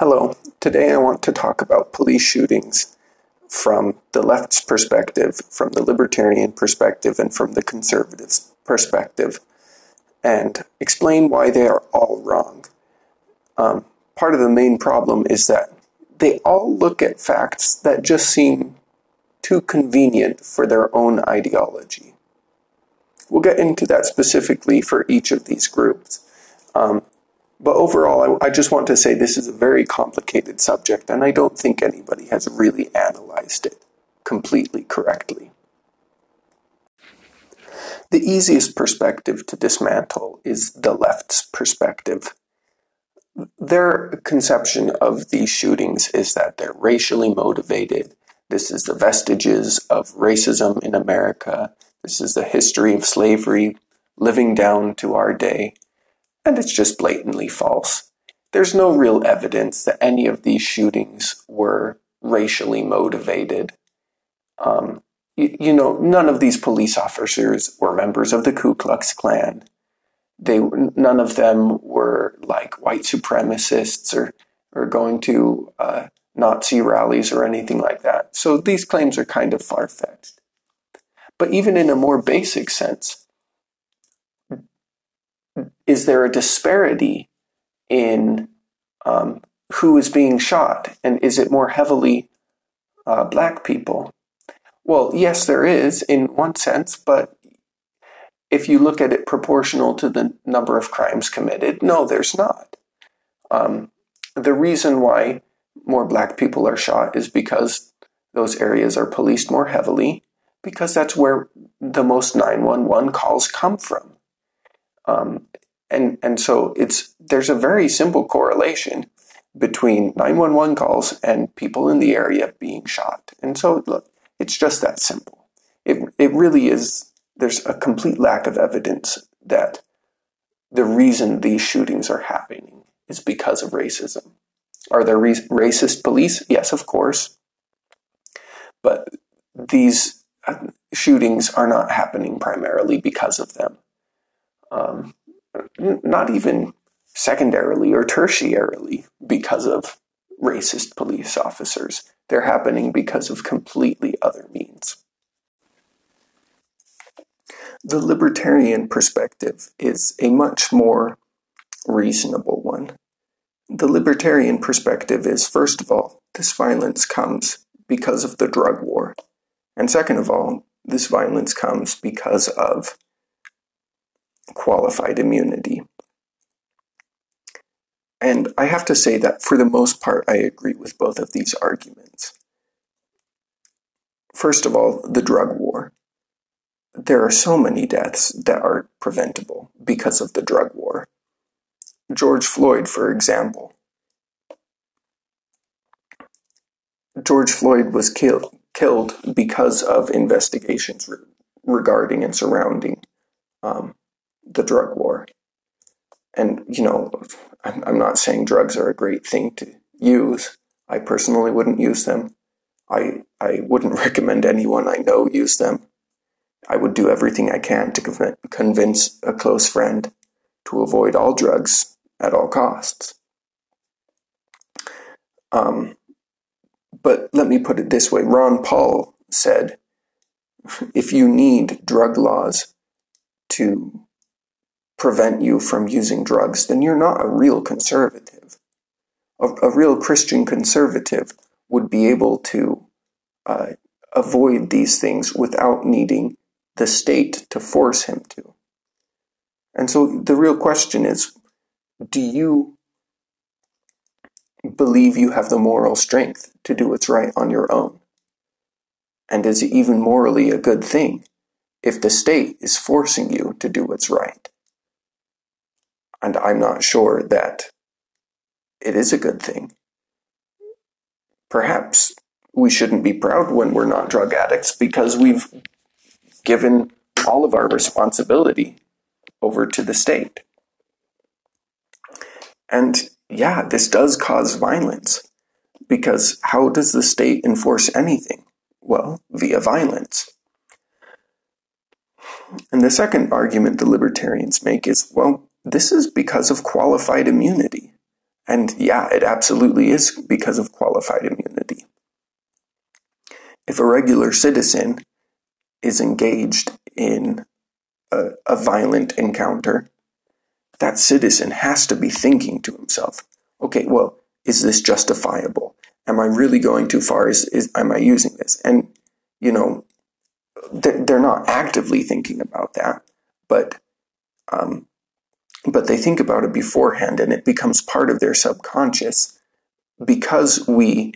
Hello. Today I want to talk about police shootings from the left's perspective, from the libertarian perspective, and from the conservative's perspective, and explain why they are all wrong. Um, part of the main problem is that they all look at facts that just seem too convenient for their own ideology. We'll get into that specifically for each of these groups. Um, but overall, I, I, just want to say this is a very complicated subject, and I don't think anybody has really analyzed it completely correctly. The easiest perspective to dismantle is the left's perspective. Their conception of these shootings is that they're racially motivated. This is the vestiges of racism in America. This is the history of slavery living down to our day and it's just blatantly false. There's no real evidence that any of these shootings were racially motivated. Um, you, you, know, none of these police officers were members of the Ku Klux Klan. They none of them were like white supremacists or or going to uh, Nazi rallies or anything like that. So these claims are kind of far fetched. But even in a more basic sense, is there a disparity in um, who is being shot? And is it more heavily uh, black people? Well, yes, there is in one sense, but if you look at it proportional to the number of crimes committed, no, there's not. Um, the reason why more black people are shot is because those areas are policed more heavily, because that's where the most 911 calls come from. Um, and and so it's there's a very simple correlation between 911 calls and people in the area being shot. And so look, it's just that simple. It it really is there's a complete lack of evidence that the reason these shootings are happening is because of racism. Are there re- racist police? Yes, of course. But these uh, shootings are not happening primarily because of them. Um, not even secondarily or tertiarily because of racist police officers. They're happening because of completely other means. The libertarian perspective is a much more reasonable one. The libertarian perspective is, first of all, this violence comes because of the drug war. And second of all, this violence comes because of qualified immunity. And I have to say that for the most part, I agree with both of these arguments. First of all, the drug war. There are so many deaths that are preventable because of the drug war. George Floyd, for example. George Floyd was killed, killed because of investigations re- regarding and surrounding um, the drug war. And, you know, I'm not saying drugs are a great thing to use. I personally wouldn't use them. I, I wouldn't recommend anyone I know use them. I would do everything I can to convince a close friend to avoid all drugs at all costs. Um, but let me put it this way Ron Paul said if you need drug laws to prevent you from using drugs, then you're not a real conservative. A, a real Christian conservative would be able to uh, avoid these things without needing the state to force him to. And so the real question is do you believe you have the moral strength to do what's right on your own? And is it even morally a good thing if the state is forcing you to do what's right? And I'm not sure that it is a good thing. Perhaps we shouldn't be proud when we're not drug addicts because we've given all of our responsibility over to the state. And yeah, this does cause violence because how does the state enforce anything? Well, via violence. And the second argument the libertarians make is well, this is because of qualified immunity. And yeah, it absolutely is because of qualified immunity. If a regular citizen is engaged in a, a violent encounter, that citizen has to be thinking to himself, okay, well, is this justifiable? Am I really going too far? Is, is am I using this? And you know, they're not actively thinking about that, but um, but they think about it beforehand, and it becomes part of their subconscious because we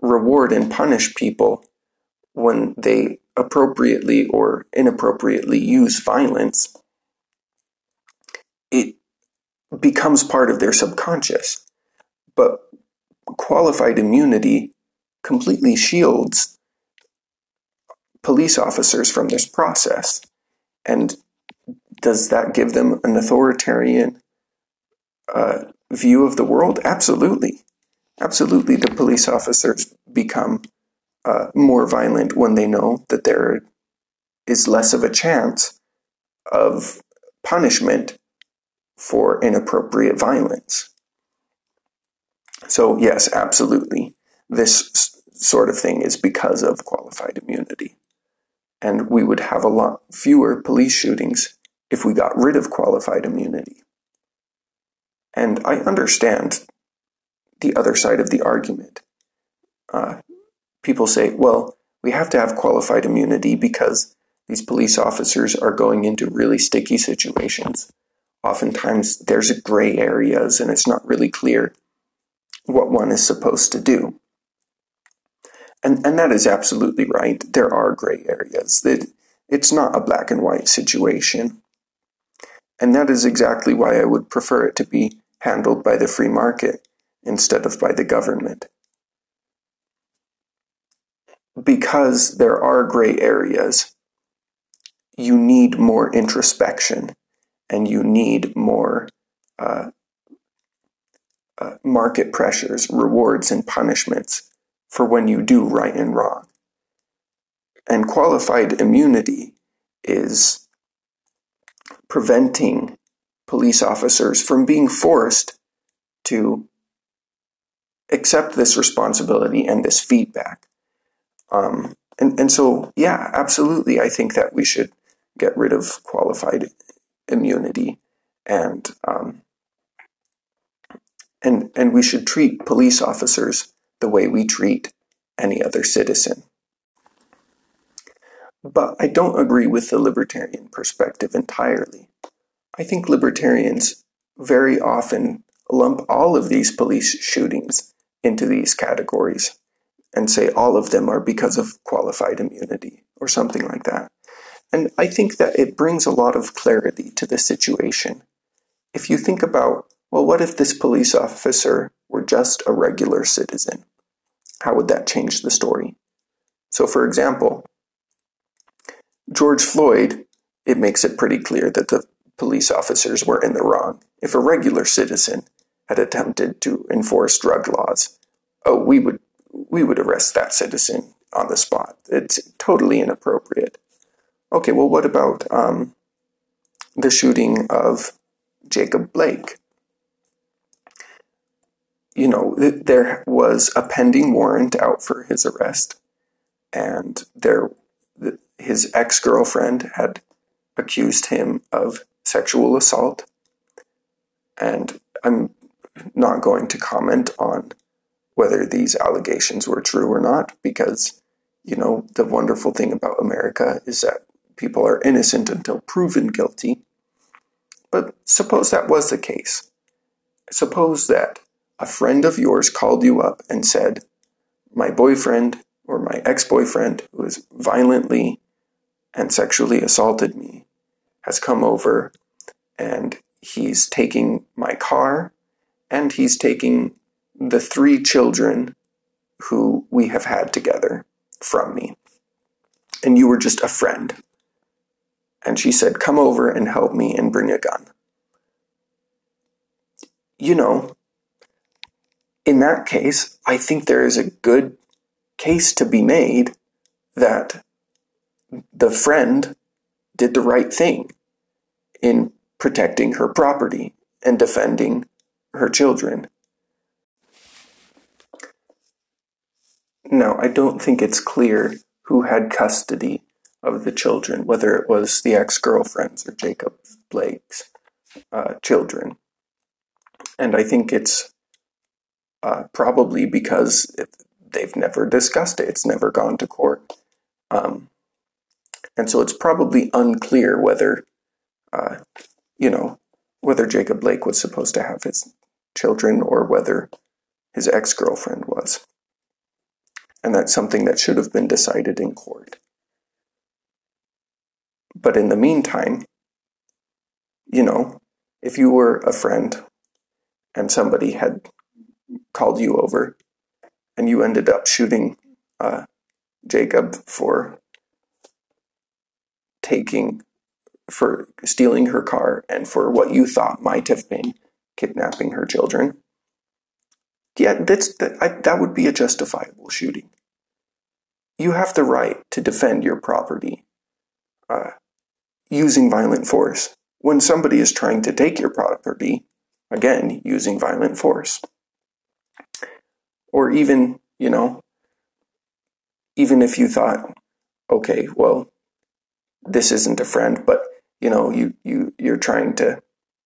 reward and punish people when they appropriately or inappropriately use violence. It becomes part of their subconscious. But qualified immunity completely shields police officers from this process. And does that give them an authoritarian uh, view of the world? Absolutely. Absolutely, the police officers become uh, more violent when they know that there is less of a chance of punishment for inappropriate violence. So, yes, absolutely. This sort of thing is because of qualified immunity. And we would have a lot fewer police shootings if we got rid of qualified immunity. And I understand the other side of the argument. Uh, people say, well, we have to have qualified immunity because these police officers are going into really sticky situations. Oftentimes there's gray areas and it's not really clear what one is supposed to do. And, and that is absolutely right. There are gray areas. That it's not a black and white situation. And that is exactly why I would prefer it to be handled by the free market instead of by the government. Because there are gray areas, you need more introspection and you need more uh, uh, market pressures, rewards, and punishments for when you do right and wrong. And qualified immunity is preventing police officers from being forced to accept this responsibility and this feedback. Um, and, and so, yeah, absolutely, I think that we should get rid of qualified immunity and um, and and we should treat police officers the way we treat any other citizen. But I don't agree with the libertarian perspective entirely. I think libertarians very often lump all of these police shootings into these categories and say all of them are because of qualified immunity or something like that. And I think that it brings a lot of clarity to the situation. If you think about, well, what if this police officer were just a regular citizen? How would that change the story? So, for example, George Floyd, it makes it pretty clear that the police officers were in the wrong. If a regular citizen had attempted to enforce drug laws, oh, we would we would arrest that citizen on the spot. It's totally inappropriate. Okay, well, what about um, the shooting of Jacob Blake? You know, there was a pending warrant out for his arrest, and there, his ex girlfriend had accused him of sexual assault. And I'm not going to comment on whether these allegations were true or not, because, you know, the wonderful thing about America is that people are innocent until proven guilty. But suppose that was the case. Suppose that a friend of yours called you up and said, My boyfriend or my ex boyfriend, who has violently and sexually assaulted me, has come over and he's taking my car and he's taking the three children who we have had together from me. And you were just a friend and she said, Come over and help me and bring a gun. You know, in that case, I think there is a good case to be made that the friend did the right thing in protecting her property and defending her children. Now, I don't think it's clear who had custody of the children, whether it was the ex girlfriend's or Jacob Blake's uh, children. And I think it's uh, probably because they've never discussed it, it's never gone to court. Um, and so it's probably unclear whether, uh, you know, whether Jacob Blake was supposed to have his children or whether his ex girlfriend was. And that's something that should have been decided in court. But in the meantime, you know, if you were a friend and somebody had called you over and you ended up shooting uh, Jacob for taking, for stealing her car and for what you thought might have been kidnapping her children, yeah, that's that, I, that would be a justifiable shooting. You have the right to defend your property uh, using violent force. When somebody is trying to take your property, again, using violent force. Or even, you know, even if you thought, okay, well, this isn't a friend, but you know, you you you're trying to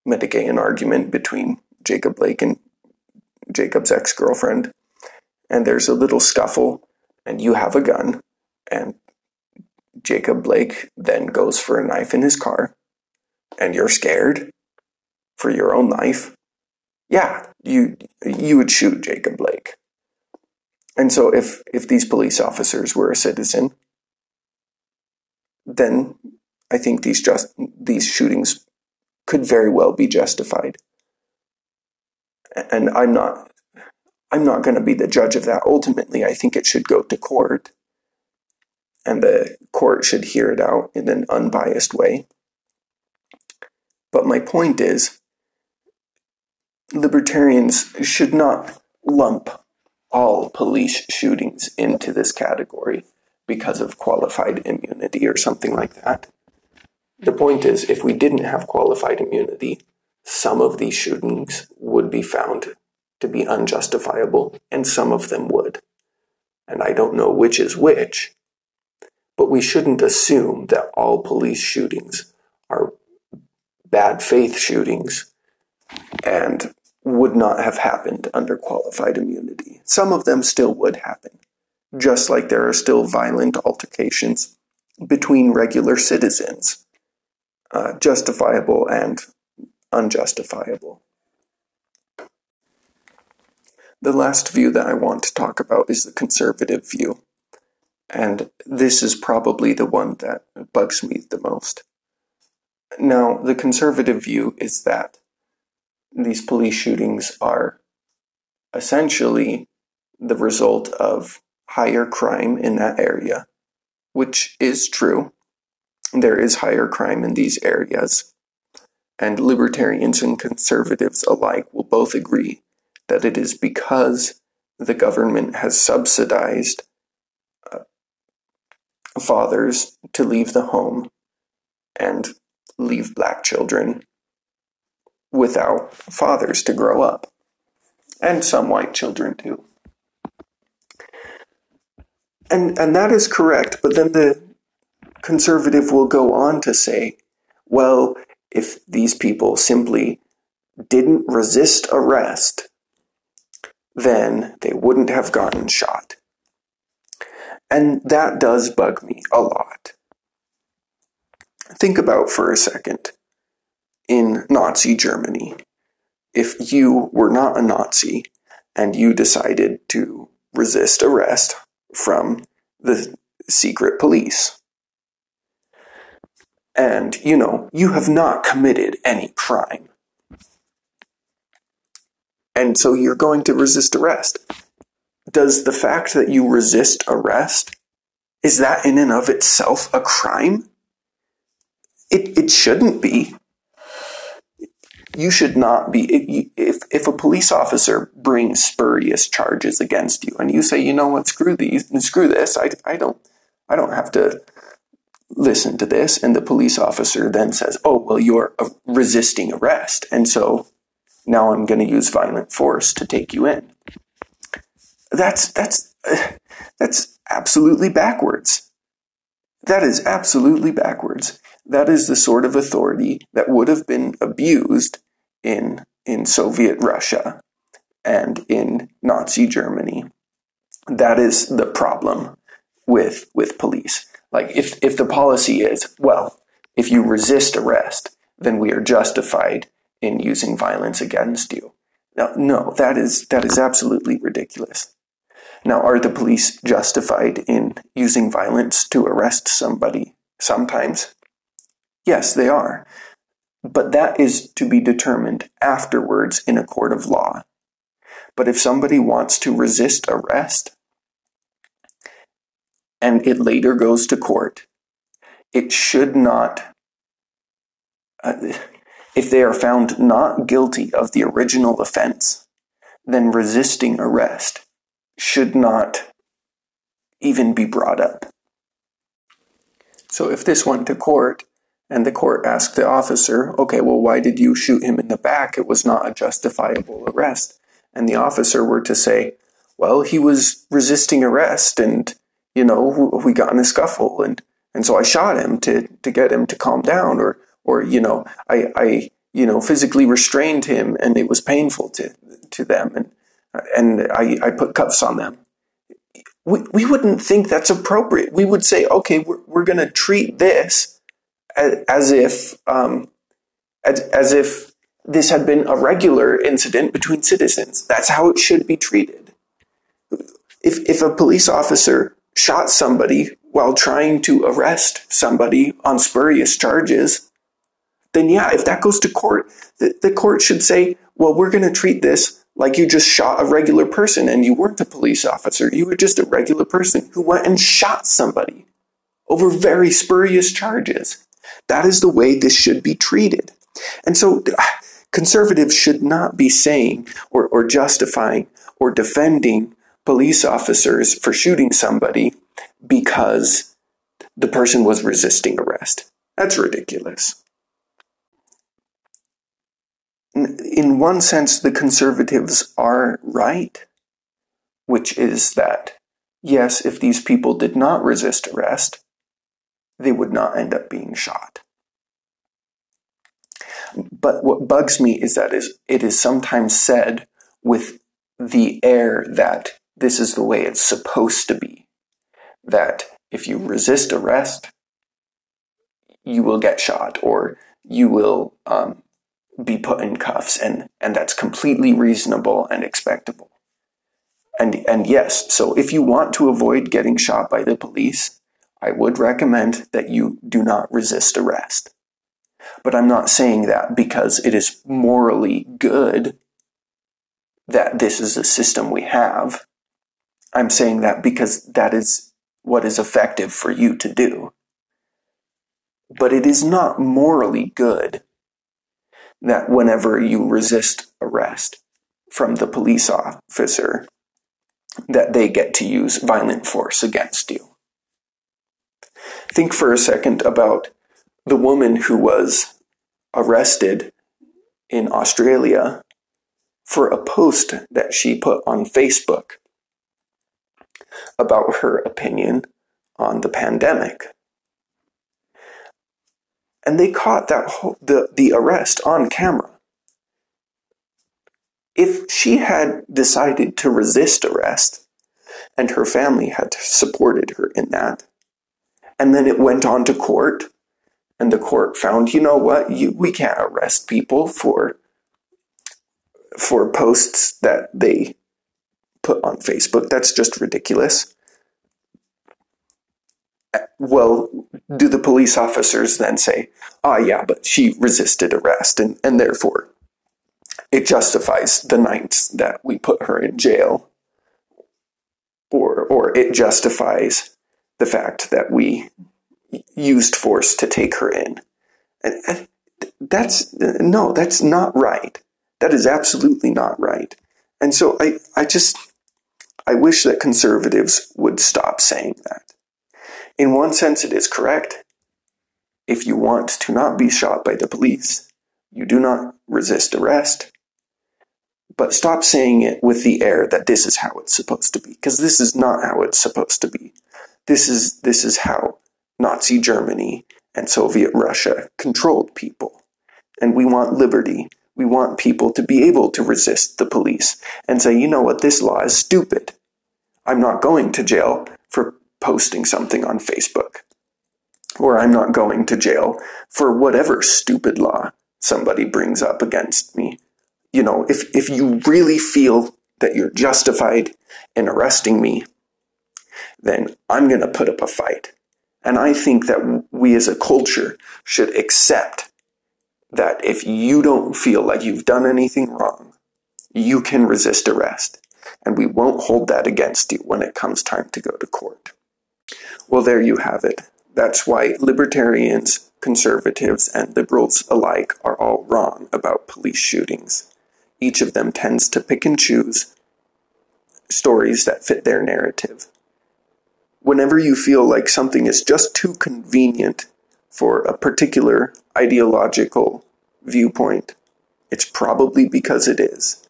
mitigate an argument between Jacob Blake and Jacob's ex-girlfriend, and there's a little scuffle, and you have a gun, and Jacob Blake then goes for a knife in his car, and you're scared for your own life. Yeah, you you would shoot Jacob Blake. And so if if these police officers were a citizen, then I think these just these shootings could very well be justified. And I'm not I'm not going to be the judge of that. Ultimately, I think it should go to court. And the court should hear it out in an unbiased way. But my point is libertarians should not lump all police shootings into this category because of qualified immunity or something like that. The point is, if we didn't have qualified immunity, some of these shootings would be found to be unjustifiable, and some of them would. And I don't know which is which, but we shouldn't assume that all police shootings are bad faith shootings and would not have happened under qualified immunity. Some of them still would happen, just like there are still violent altercations between regular citizens, uh, justifiable and unjustifiable. The last view that I want to talk about is the conservative view, and this is probably the one that bugs me the most. Now, the conservative view is that these police shootings are essentially the result of higher crime in that area, which is true. There is higher crime in these areas. And libertarians and conservatives alike will both agree that it is because the government has subsidized uh, fathers to leave the home and leave black children without fathers to grow up, and some white children too. And, and that is correct, but then the conservative will go on to say, well, if these people simply didn't resist arrest, then they wouldn't have gotten shot. And that does bug me a lot. Think about for a second in Nazi Germany, if you were not a Nazi and you decided to resist arrest from the secret police, and you know, you have not committed any crime. And so you're going to resist arrest. Does the fact that you resist arrest, is that in and of itself a crime? It, it shouldn't be you should not be if if a police officer brings spurious charges against you and you say you know what? Screw these screw this. I, I don't i don't have to listen to this. And the police officer then says oh well you're resisting arrest. And so now i'm going to use violent force to take you in. That's that's that's absolutely backwards. That is absolutely backwards. That is the sort of authority that would have been abused in in Soviet Russia and in Nazi Germany. That is the problem with with police. Like if if the policy is, well, if you resist arrest, then we are justified in using violence against you. Now, no, that is that is absolutely ridiculous. Now, are the police justified in using violence to arrest somebody sometimes? Yes, they are. But that is to be determined afterwards in a court of law. But if somebody wants to resist arrest and it later goes to court, it should not, uh, if they are found not guilty of the original offense, then resisting arrest should not even be brought up. So if this went to court and the court asked the officer, okay, well, why did you shoot him in the back? It was not a justifiable arrest. And the officer were to say, well, he was resisting arrest and, you know, we got in a scuffle and, and so I shot him to, to get him to calm down or, or, you know, I, I, you know, physically restrained him and it was painful to, to them. And, and I, I put cuffs on them. We, we wouldn't think that's appropriate. We would say, okay, we're, we're going to treat this as, if, um, as, as if this had been a regular incident between citizens. That's how it should be treated. If, if a police officer shot somebody while trying to arrest somebody on spurious charges, then yeah, if that goes to court, the, the court should say, well, we're going to treat this like you just shot a regular person and you weren't a police officer. You were just a regular person who went and shot somebody over very spurious charges. That is the way this should be treated. And so conservatives should not be saying or, or justifying or defending police officers for shooting somebody because the person was resisting arrest. That's ridiculous in one sense, the conservatives are right, which is that, yes, if these people did not resist arrest, they would not end up being shot. But what bugs me is that is it is sometimes said with the air that this is the way it's supposed to be. That if you resist arrest, you will get shot or you will um, be put in cuffs and and that's completely reasonable and expectable and and yes so if you want to avoid getting shot by the police i would recommend that you do not resist arrest. But i'm not saying that because it is morally good that this is a system we have. I'm saying that because that is what is effective for you to do. But it is not morally good that whenever you resist arrest from the police officer, that they get to use violent force against you. Think for a second about the woman who was arrested in Australia for a post that she put on Facebook about her opinion on the pandemic and they caught that whole, the the arrest on camera. If she had decided to resist arrest, and her family had supported her in that, and then it went on to court, and the court found, you know what, you, we can't arrest people for for posts that they put on Facebook. That's just ridiculous. Well, do the police officers then say, ah, oh, yeah, but she resisted arrest and, and therefore it justifies the nights that we put her in jail or, or it justifies the fact that we used force to take her in. And, that's, no, that's not right. That is absolutely not right. And so I, I just, I wish that conservatives would stop saying that. In one sense, it is correct. If you want to not be shot by the police, you do not resist arrest. but stop saying it with the air that this is how it's supposed to be, because this is not how it's supposed to be. This is this is how Nazi Germany and Soviet Russia controlled people. And we want liberty. We want people to be able to resist the police and say, you know what, this law is stupid. I'm not going to jail for posting something on Facebook. Or I'm not going to jail for whatever stupid law somebody brings up against me. You know, if, if you really feel that you're justified in arresting me, then I'm going to put up a fight. And I think that we as a culture should accept that if you don't feel like you've done anything wrong, you can resist arrest. And we won't hold that against you when it comes time to go to court. Well, there you have it. That's why libertarians, conservatives, and liberals alike are all wrong about police shootings. Each of them tends to pick and choose stories that fit their narrative whenever you feel like something is just too convenient for a particular ideological viewpoint, it's probably because it is.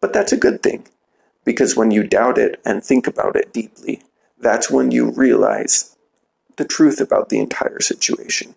But that's a good thing, because when you doubt it and think about it deeply, that's when you realize the truth about the entire situation.